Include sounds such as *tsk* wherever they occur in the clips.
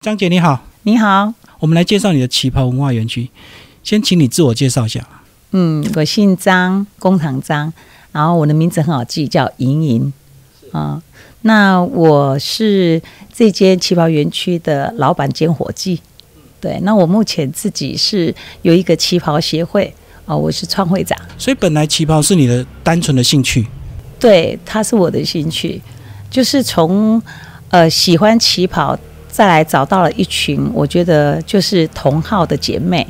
张姐你好，你好，我们来介绍你的旗袍文化园区。先请你自我介绍一下。嗯，我姓张，工厂张，然后我的名字很好记，叫莹莹。啊，那我是这间旗袍园区的老板兼伙计。对，那我目前自己是有一个旗袍协会，哦，我是创会长。所以本来旗袍是你的单纯的兴趣，对，它是我的兴趣，就是从呃喜欢旗袍。再来找到了一群，我觉得就是同号的姐妹。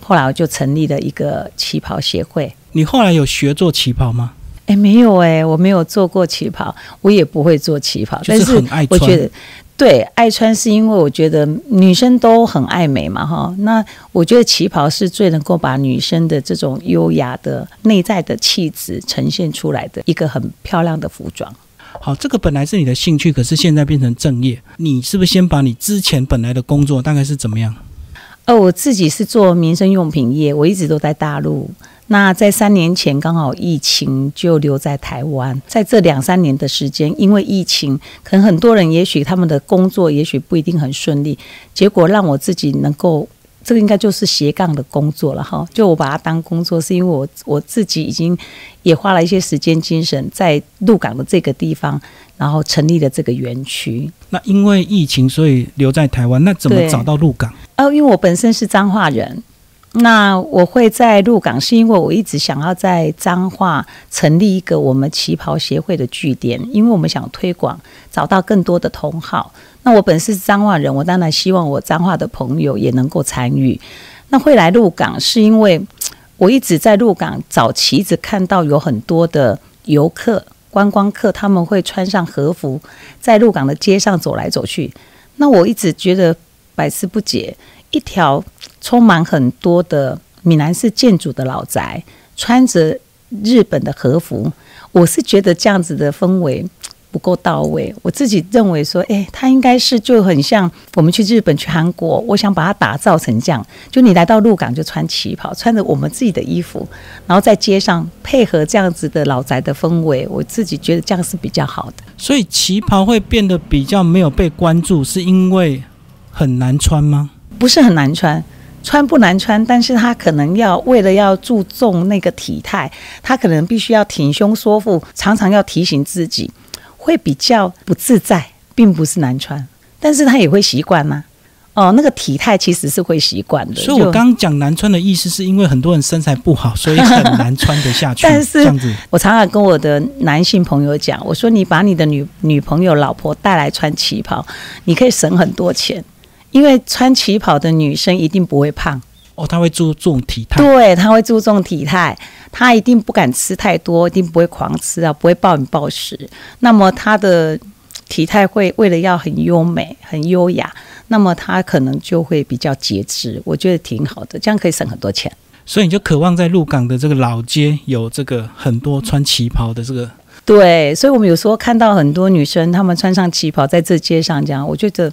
后来我就成立了一个旗袍协会。你后来有学做旗袍吗？哎，没有哎，我没有做过旗袍，我也不会做旗袍。就是很爱穿。我觉得对爱穿是因为我觉得女生都很爱美嘛哈。那我觉得旗袍是最能够把女生的这种优雅的内在的气质呈现出来的一个很漂亮的服装。好，这个本来是你的兴趣，可是现在变成正业。你是不是先把你之前本来的工作大概是怎么样？呃，我自己是做民生用品业，我一直都在大陆。那在三年前刚好疫情就留在台湾，在这两三年的时间，因为疫情，可能很多人也许他们的工作也许不一定很顺利，结果让我自己能够。这个应该就是斜杠的工作了哈，就我把它当工作，是因为我我自己已经也花了一些时间精神在鹿港的这个地方，然后成立了这个园区。那因为疫情，所以留在台湾，那怎么找到鹿港？哦，因为我本身是彰化人。那我会在鹿港，是因为我一直想要在彰化成立一个我们旗袍协会的据点，因为我们想推广，找到更多的同好。那我本是彰化人，我当然希望我彰化的朋友也能够参与。那会来鹿港，是因为我一直在鹿港找旗子，看到有很多的游客、观光客，他们会穿上和服，在鹿港的街上走来走去。那我一直觉得百思不解。一条充满很多的闽南式建筑的老宅，穿着日本的和服，我是觉得这样子的氛围 *tsk* 不够到位。我自己认为说，哎，它应该是就很像我们去日本、去韩国，我想把它打造成这样。就你来到鹿港就穿旗袍，穿着我们自己的衣服，然后在街上配合这样子的老宅的氛围，我自己觉得这样是比较好的。所以旗袍会变得比较没有被关注，是因为很难穿吗？不是很难穿，穿不难穿，但是他可能要为了要注重那个体态，他可能必须要挺胸缩腹，常常要提醒自己，会比较不自在，并不是难穿，但是他也会习惯吗？哦，那个体态其实是会习惯的。所以我刚刚讲难穿的意思，是因为很多人身材不好，所以很难穿得下去。*laughs* 但是，这样子我常常跟我的男性朋友讲，我说你把你的女女朋友、老婆带来穿旗袍，你可以省很多钱。因为穿旗袍的女生一定不会胖哦，她会注重体态。对，她会注重体态，她一定不敢吃太多，一定不会狂吃啊，不会暴饮暴食。那么她的体态会为了要很优美、很优雅，那么她可能就会比较节制。我觉得挺好的，这样可以省很多钱。所以你就渴望在鹿港的这个老街有这个很多穿旗袍的这个。对，所以我们有时候看到很多女生她们穿上旗袍在这街上这样，我觉得。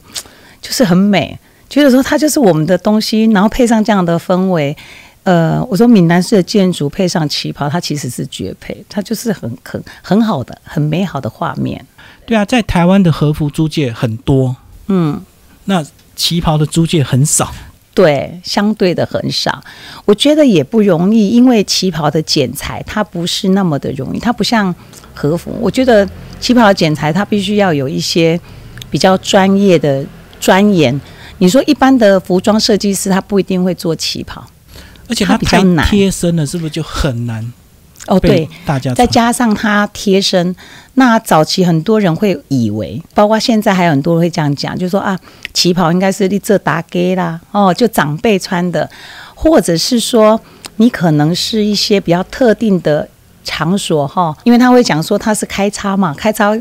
就是很美，觉得说它就是我们的东西，然后配上这样的氛围，呃，我说闽南式的建筑配上旗袍，它其实是绝配，它就是很很很好的、很美好的画面。对啊，在台湾的和服租界很多，嗯，那旗袍的租界很少，对，相对的很少。我觉得也不容易，因为旗袍的剪裁它不是那么的容易，它不像和服。我觉得旗袍的剪裁它必须要有一些比较专业的。钻研，你说一般的服装设计师他不一定会做旗袍，而且他比较难贴身的，是不是就很难？哦，对，大家再加上它贴身，那早期很多人会以为，包括现在还有很多人会这样讲，就说啊，旗袍应该是立这打给啦，哦，就长辈穿的，或者是说你可能是一些比较特定的。场所哈，因为他会讲说他是开叉嘛，开叉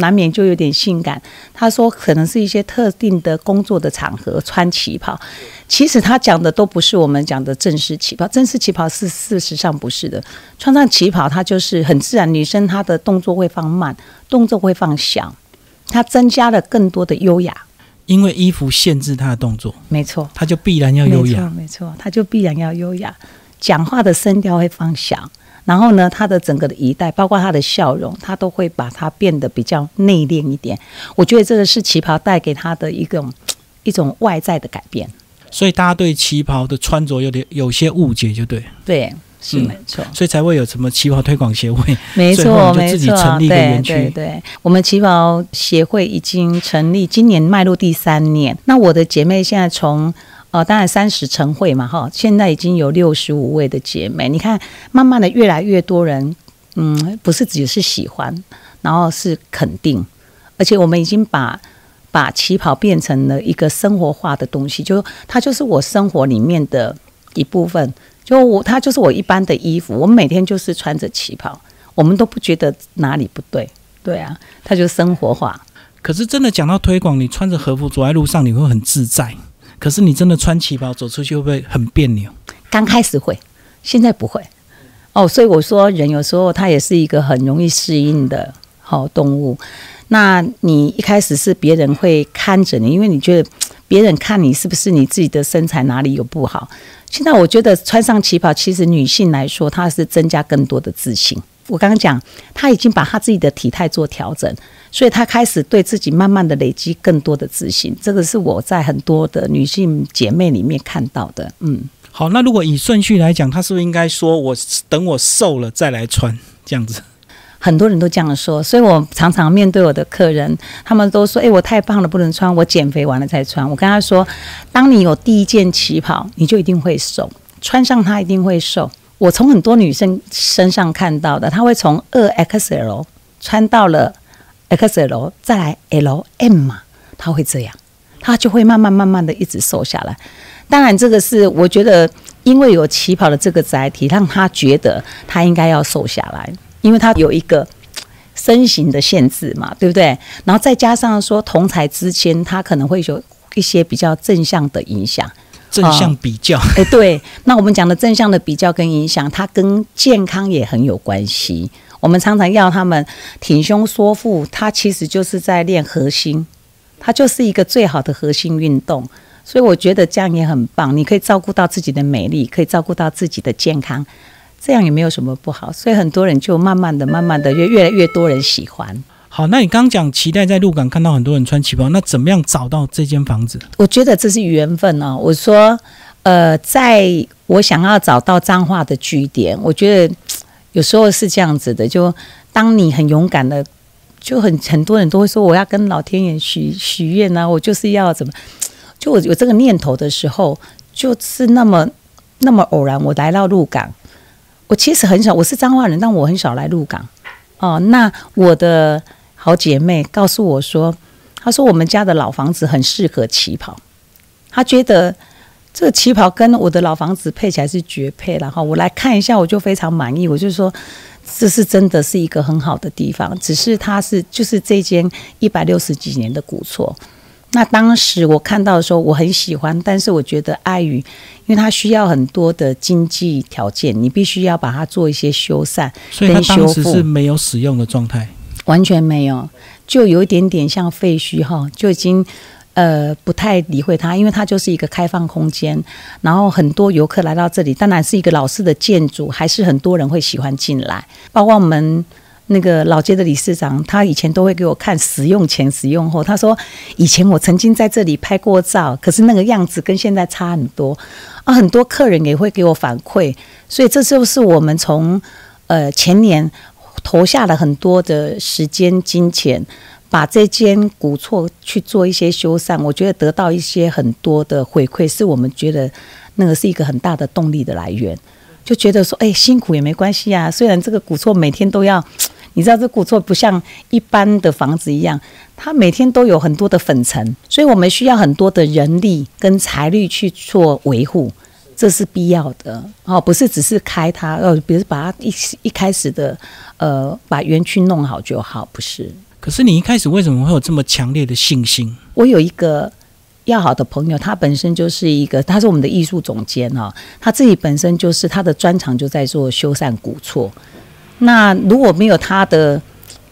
难免就有点性感。他说可能是一些特定的工作的场合穿旗袍，其实他讲的都不是我们讲的正式旗袍。正式旗袍是事实上不是的，穿上旗袍它就是很自然，女生她的动作会放慢，动作会放小，它增加了更多的优雅。因为衣服限制她的动作，没错，她就必然要优雅，没错，她就必然要优雅，讲话的声调会放小。然后呢，他的整个的仪态，包括他的笑容，他都会把它变得比较内敛一点。我觉得这个是旗袍带给他的一种一种外在的改变。所以大家对旗袍的穿着有点有些误解，就对，对，是嗯没错。所以才会有什么旗袍推广协会。没错，没错，对对对，我们旗袍协会已经成立，今年迈入第三年。那我的姐妹现在从哦，当然三十成会嘛，哈，现在已经有六十五位的姐妹。你看，慢慢的越来越多人，嗯，不是只是喜欢，然后是肯定，而且我们已经把。把旗袍变成了一个生活化的东西，就它就是我生活里面的一部分。就我，它就是我一般的衣服，我每天就是穿着旗袍，我们都不觉得哪里不对。对啊，它就生活化。可是真的讲到推广，你穿着和服走在路上，你会很自在。可是你真的穿旗袍走出去，会不会很别扭？刚开始会，现在不会。哦，所以我说人有时候他也是一个很容易适应的好、动物。那你一开始是别人会看着你，因为你觉得别人看你是不是你自己的身材哪里有不好。现在我觉得穿上旗袍，其实女性来说，她是增加更多的自信。我刚刚讲，他已经把他自己的体态做调整，所以他开始对自己慢慢的累积更多的自信。这个是我在很多的女性姐妹里面看到的。嗯，好，那如果以顺序来讲，他是不是应该说我等我瘦了再来穿这样子？很多人都这样说，所以我常常面对我的客人，他们都说：“诶，我太胖了，不能穿，我减肥完了再穿。”我跟他说：“当你有第一件旗袍，你就一定会瘦，穿上它一定会瘦。”我从很多女生身上看到的，她会从二 XL 穿到了 XL，再来 L、M 嘛，她会这样，她就会慢慢慢慢的一直瘦下来。当然，这个是我觉得，因为有旗袍的这个载体，让她觉得她应该要瘦下来。因为她有一个身形的限制嘛，对不对？然后再加上说同台之间，她可能会有一些比较正向的影响。正向比较，哎，对，那我们讲的正向的比较跟影响，它跟健康也很有关系。我们常常要他们挺胸缩腹，它其实就是在练核心，它就是一个最好的核心运动。所以我觉得这样也很棒，你可以照顾到自己的美丽，可以照顾到自己的健康。这样也没有什么不好，所以很多人就慢慢的、慢慢的，越越来越多人喜欢。好，那你刚刚讲期待在鹿港看到很多人穿旗袍，那怎么样找到这间房子？我觉得这是缘分哦。我说，呃，在我想要找到彰化的据点，我觉得 *tsk* 有时候是这样子的，就当你很勇敢的，就很很多人都会说我要跟老天爷许许愿啊，我就是要怎么，就我有这个念头的时候，就是那么那么偶然，我来到鹿港。我其实很少，我是彰化人，但我很少来鹿港。哦，那我的好姐妹告诉我说，她说我们家的老房子很适合旗袍，她觉得这个旗袍跟我的老房子配起来是绝配然后。我来看一下，我就非常满意。我就说，这是真的是一个很好的地方，只是它是就是这间一百六十几年的古厝。那当时我看到的时候，我很喜欢，但是我觉得碍于，因为它需要很多的经济条件，你必须要把它做一些修缮，所以它当时是没有使用的状态。完全没有，就有一点点像废墟哈，就已经呃不太理会它，因为它就是一个开放空间，然后很多游客来到这里，当然是一个老式的建筑，还是很多人会喜欢进来，包括我们。那个老街的理事长，他以前都会给我看使用前、使用后。他说，以前我曾经在这里拍过照，可是那个样子跟现在差很多啊。很多客人也会给我反馈，所以这就是我们从呃前年投下了很多的时间、金钱，把这间古厝去做一些修缮。我觉得得到一些很多的回馈，是我们觉得那个是一个很大的动力的来源。就觉得说，哎，辛苦也没关系啊。虽然这个古厝每天都要。你知道这古厝不像一般的房子一样，它每天都有很多的粉尘，所以我们需要很多的人力跟财力去做维护，这是必要的哦，不是只是开它，呃，比如把它一一开始的呃把园区弄好就好，不是。可是你一开始为什么会有这么强烈的信心？我有一个要好的朋友，他本身就是一个，他是我们的艺术总监哈，他自己本身就是他的专长就在做修缮古厝。那如果没有他的，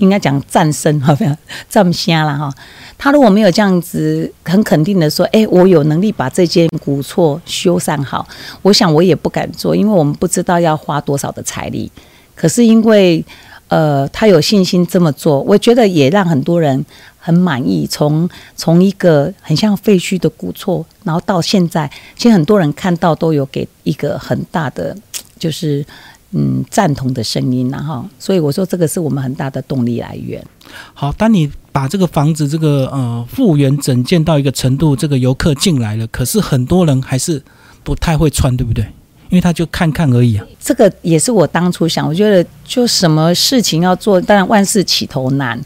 应该讲战胜哈，不要这么瞎了哈。他如果没有这样子很肯定的说，哎，我有能力把这间古厝修缮好，我想我也不敢做，因为我们不知道要花多少的财力。可是因为呃，他有信心这么做，我觉得也让很多人很满意。从从一个很像废墟的古厝，然后到现在，其实很多人看到都有给一个很大的，就是嗯赞同的声音，然后，所以我说这个是我们很大的动力来源。好，当你把这个房子这个呃复原整建到一个程度，这个游客进来了，可是很多人还是不太会穿，对不对？因为他就看看而已啊。这个也是我当初想，我觉得就什么事情要做，当然万事起头难。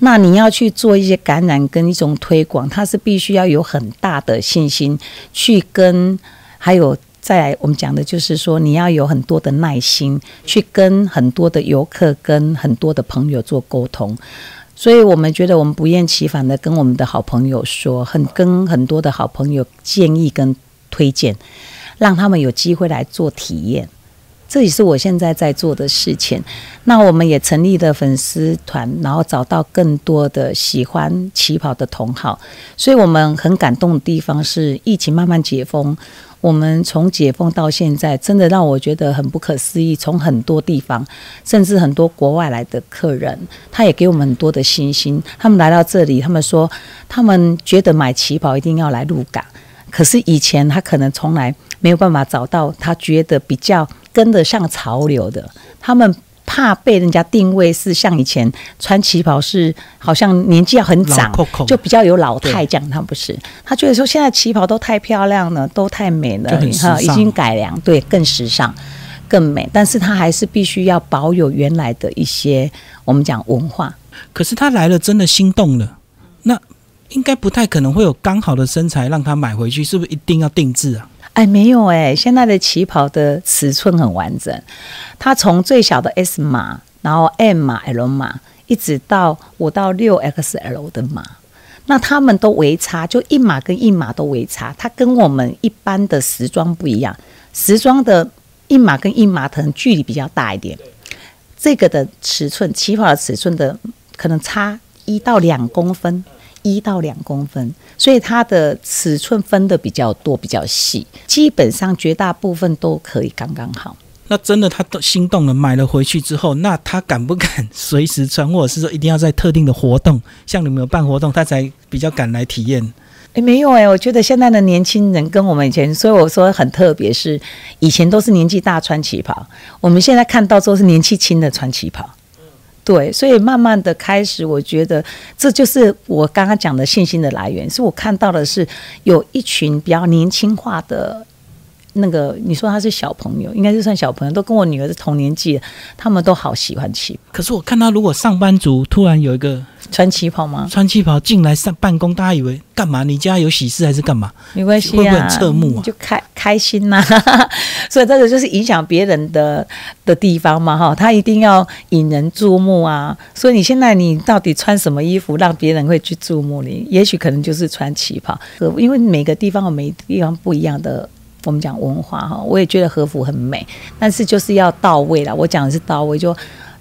那你要去做一些感染跟一种推广，它是必须要有很大的信心去跟，还有再来我们讲的就是说，你要有很多的耐心去跟很多的游客、跟很多的朋友做沟通。所以我们觉得我们不厌其烦的跟我们的好朋友说，很跟很多的好朋友建议跟推荐。让他们有机会来做体验，这也是我现在在做的事情。那我们也成立了粉丝团，然后找到更多的喜欢起跑的同好。所以我们很感动的地方是，疫情慢慢解封，我们从解封到现在，真的让我觉得很不可思议。从很多地方，甚至很多国外来的客人，他也给我们很多的信心。他们来到这里，他们说，他们觉得买旗袍一定要来鹿港。可是以前他可能从来没有办法找到他觉得比较跟得上潮流的，他们怕被人家定位是像以前穿旗袍是好像年纪要很长，就比较有老态这样。他不是，他觉得说现在旗袍都太漂亮了，都太美了，哈，已经改良，对，更时尚、更美。但是他还是必须要保有原来的一些我们讲文化。可是他来了，真的心动了，那。应该不太可能会有刚好的身材让他买回去，是不是一定要定制啊？哎，没有哎，现在的旗袍的尺寸很完整，它从最小的 S 码，然后 M 码、L 码，一直到五到六 XL 的码，那他们都微差，就一码跟一码都微差。它跟我们一般的时装不一样，时装的一码跟一码可能距离比较大一点，这个的尺寸旗袍的尺寸的可能差一到两公分。一到两公分，所以它的尺寸分的比较多，比较细，基本上绝大部分都可以刚刚好。那真的他都心动了，买了回去之后，那他敢不敢随时穿，或者是说一定要在特定的活动，像你们有办活动，他才比较敢来体验？诶，没有诶，我觉得现在的年轻人跟我们以前，所以我说很特别，是以前都是年纪大穿旗袍，我们现在看到都是年纪轻的穿旗袍。对，所以慢慢的开始，我觉得这就是我刚刚讲的信心的来源。是我看到的是有一群比较年轻化的。那个你说他是小朋友，应该是算小朋友，都跟我女儿是同年纪，他们都好喜欢旗可是我看他，如果上班族突然有一个穿旗袍吗？穿旗袍进来上办公，大家以为干嘛？你家有喜事还是干嘛？没关系啊，会不会很侧目啊？就开开心呐，*laughs* 所以这个就是影响别人的的地方嘛，哈，他一定要引人注目啊。所以你现在你到底穿什么衣服让别人会去注目你？也许可能就是穿旗袍，因为每个地方有每个地方不一样的。我们讲文化哈，我也觉得和服很美，但是就是要到位了。我讲的是到位，就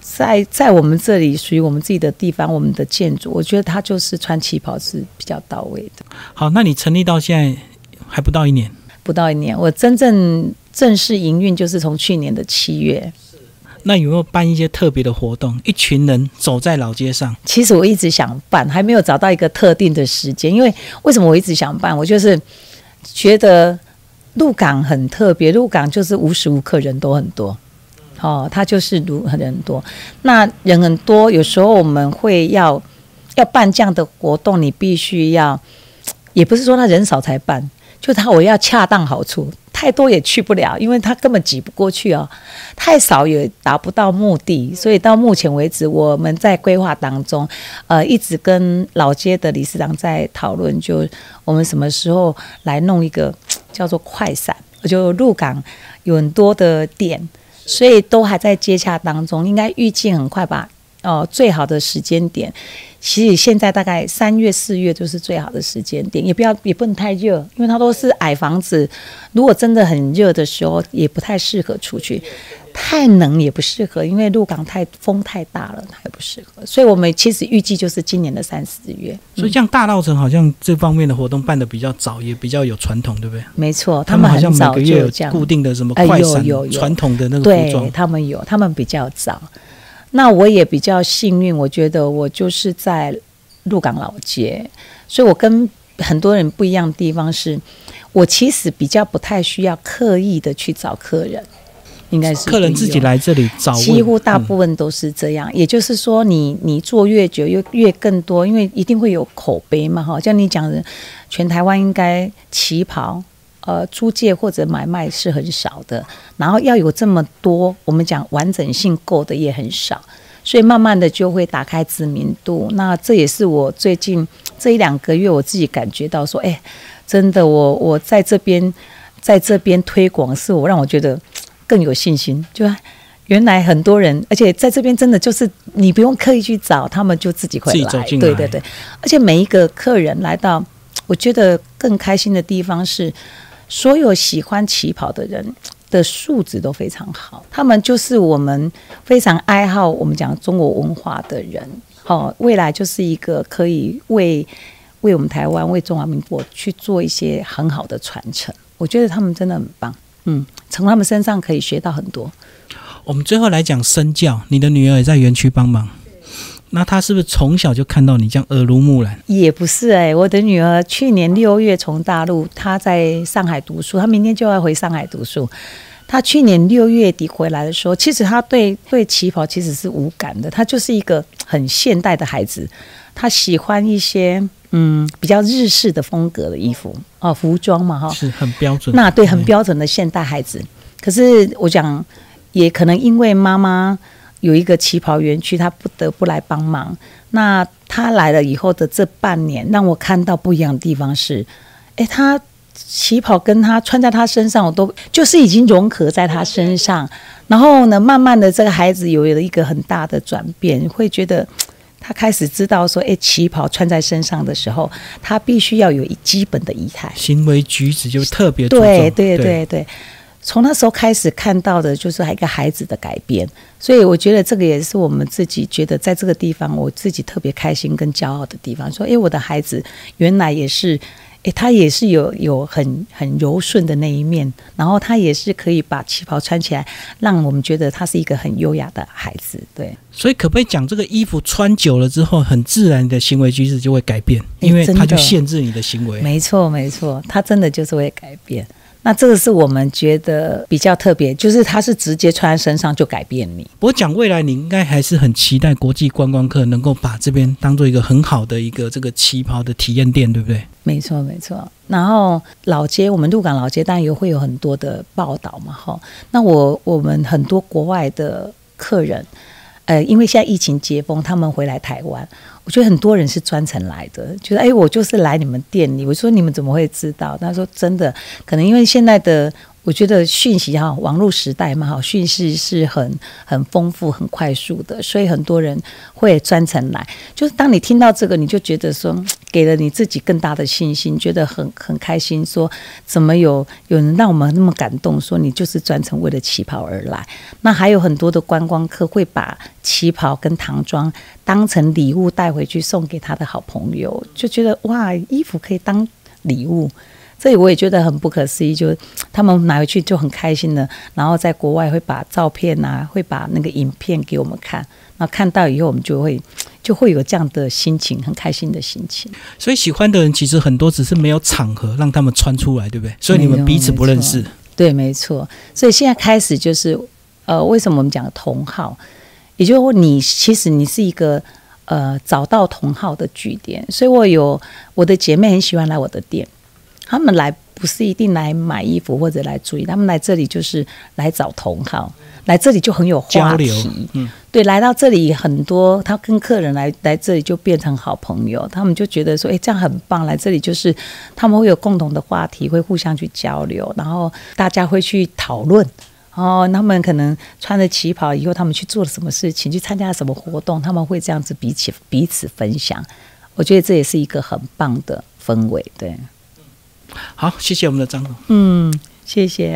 在在我们这里属于我们自己的地方，我们的建筑，我觉得它就是穿旗袍是比较到位的。好，那你成立到现在还不到一年？不到一年，我真正正式营运就是从去年的七月。那有没有办一些特别的活动？一群人走在老街上？其实我一直想办，还没有找到一个特定的时间。因为为什么我一直想办？我就是觉得。鹿港很特别，鹿港就是无时无刻人都很多，哦，他就是如人多。那人很多，有时候我们会要要办这样的活动，你必须要，也不是说他人少才办，就他我要恰当好处，太多也去不了，因为他根本挤不过去哦，太少也达不到目的。所以到目前为止，我们在规划当中，呃，一直跟老街的理事长在讨论，就我们什么时候来弄一个。叫做快闪，就入港有很多的店，所以都还在接洽当中，应该预计很快吧。哦，最好的时间点，其实现在大概三月四月就是最好的时间点，也不要也不能太热，因为它都是矮房子，如果真的很热的时候，也不太适合出去。太冷也不适合，因为鹿港太风太大了，它也不适合。所以我们其实预计就是今年的三四月。所以像大稻城好像这方面的活动办的比较早，也比较有传统，对不对？没错，他们好像每个月有固定的什么快闪传统的那个服装，他们有，他们比较早。那我也比较幸运，我觉得我就是在鹿港老街，所以我跟很多人不一样的地方是，我其实比较不太需要刻意的去找客人，应该是客人自己来这里找，几乎大部分都是这样。也就是说，你你做越久，又越更多，因为一定会有口碑嘛，哈。像你讲的，全台湾应该旗袍。呃，租借或者买卖是很少的，然后要有这么多，我们讲完整性够的也很少，所以慢慢的就会打开知名度。那这也是我最近这一两个月我自己感觉到说，哎，真的，我我在这边在这边推广，是我让我觉得更有信心。就原来很多人，而且在这边真的就是你不用刻意去找，他们就自己会来。对对对，而且每一个客人来到，我觉得更开心的地方是。所有喜欢旗袍的人的素质都非常好，他们就是我们非常爱好我们讲中国文化的人。好，未来就是一个可以为为我们台湾、为中华民国去做一些很好的传承。我觉得他们真的很棒，嗯，从他们身上可以学到很多。我们最后来讲身教，你的女儿也在园区帮忙。那她是不是从小就看到你这样耳濡目染？也不是哎，我的女儿去年六月从大陆，她在上海读书，她明天就要回上海读书。她去年六月底回来的时候，其实她对对旗袍其实是无感的，她就是一个很现代的孩子，她喜欢一些嗯比较日式的风格的衣服哦，服装嘛哈，是很标准。那对，很标准的现代孩子。可是我讲，也可能因为妈妈。有一个旗袍园区，他不得不来帮忙。那他来了以后的这半年，让我看到不一样的地方是，哎，他旗袍跟他穿在他身上，我都就是已经融合在他身上。然后呢，慢慢的这个孩子有了一个很大的转变，会觉得他开始知道说，哎，旗袍穿在身上的时候，他必须要有一基本的仪态，行为举止就特别对对对对。从那时候开始看到的就是一个孩子的改变，所以我觉得这个也是我们自己觉得在这个地方我自己特别开心跟骄傲的地方。说，哎，我的孩子原来也是，哎，他也是有有很很柔顺的那一面，然后他也是可以把旗袍穿起来，让我们觉得他是一个很优雅的孩子。对，所以可不可以讲这个衣服穿久了之后，很自然的行为举止就会改变，因为它就限制你的行为。没错，没错，它真的就是会改变。那这个是我们觉得比较特别，就是它是直接穿在身上就改变你。我讲未来，你应该还是很期待国际观光客能够把这边当做一个很好的一个这个旗袍的体验店，对不对？没错，没错。然后老街，我们鹿港老街当然也会有很多的报道嘛，哈。那我我们很多国外的客人。呃，因为现在疫情解封，他们回来台湾，我觉得很多人是专程来的，觉得哎，我就是来你们店里。我说你们怎么会知道？他说真的，可能因为现在的。我觉得讯息哈，网络时代嘛哈，讯息是很很丰富、很快速的，所以很多人会专程来。就是当你听到这个，你就觉得说，*tsk* 给了你自己更大的信心，觉得很很开心。说怎么有有人让我们那么感动？说你就是专程为了旗袍而来。那还有很多的观光客会把旗袍跟唐装当成礼物带回去送给他的好朋友，就觉得哇，衣服可以当礼物。所以我也觉得很不可思议，就他们拿回去就很开心的，然后在国外会把照片啊，会把那个影片给我们看，那看到以后我们就会就会有这样的心情，很开心的心情。所以喜欢的人其实很多，只是没有场合让他们穿出来，对不对？所以你们彼此不认识。对，没错。所以现在开始就是，呃，为什么我们讲同号？也就是说，你其实你是一个呃找到同号的据点。所以我有我的姐妹很喜欢来我的店。他们来不是一定来买衣服或者来注意，他们来这里就是来找同好，来这里就很有话题。嗯，对，来到这里很多，他跟客人来来这里就变成好朋友，他们就觉得说，哎，这样很棒。来这里就是他们会有共同的话题，会互相去交流，然后大家会去讨论。哦，他们可能穿着旗袍以后，他们去做了什么事情，去参加了什么活动，他们会这样子彼此彼此分享。我觉得这也是一个很棒的氛围，对。好，谢谢我们的张总。嗯，谢谢。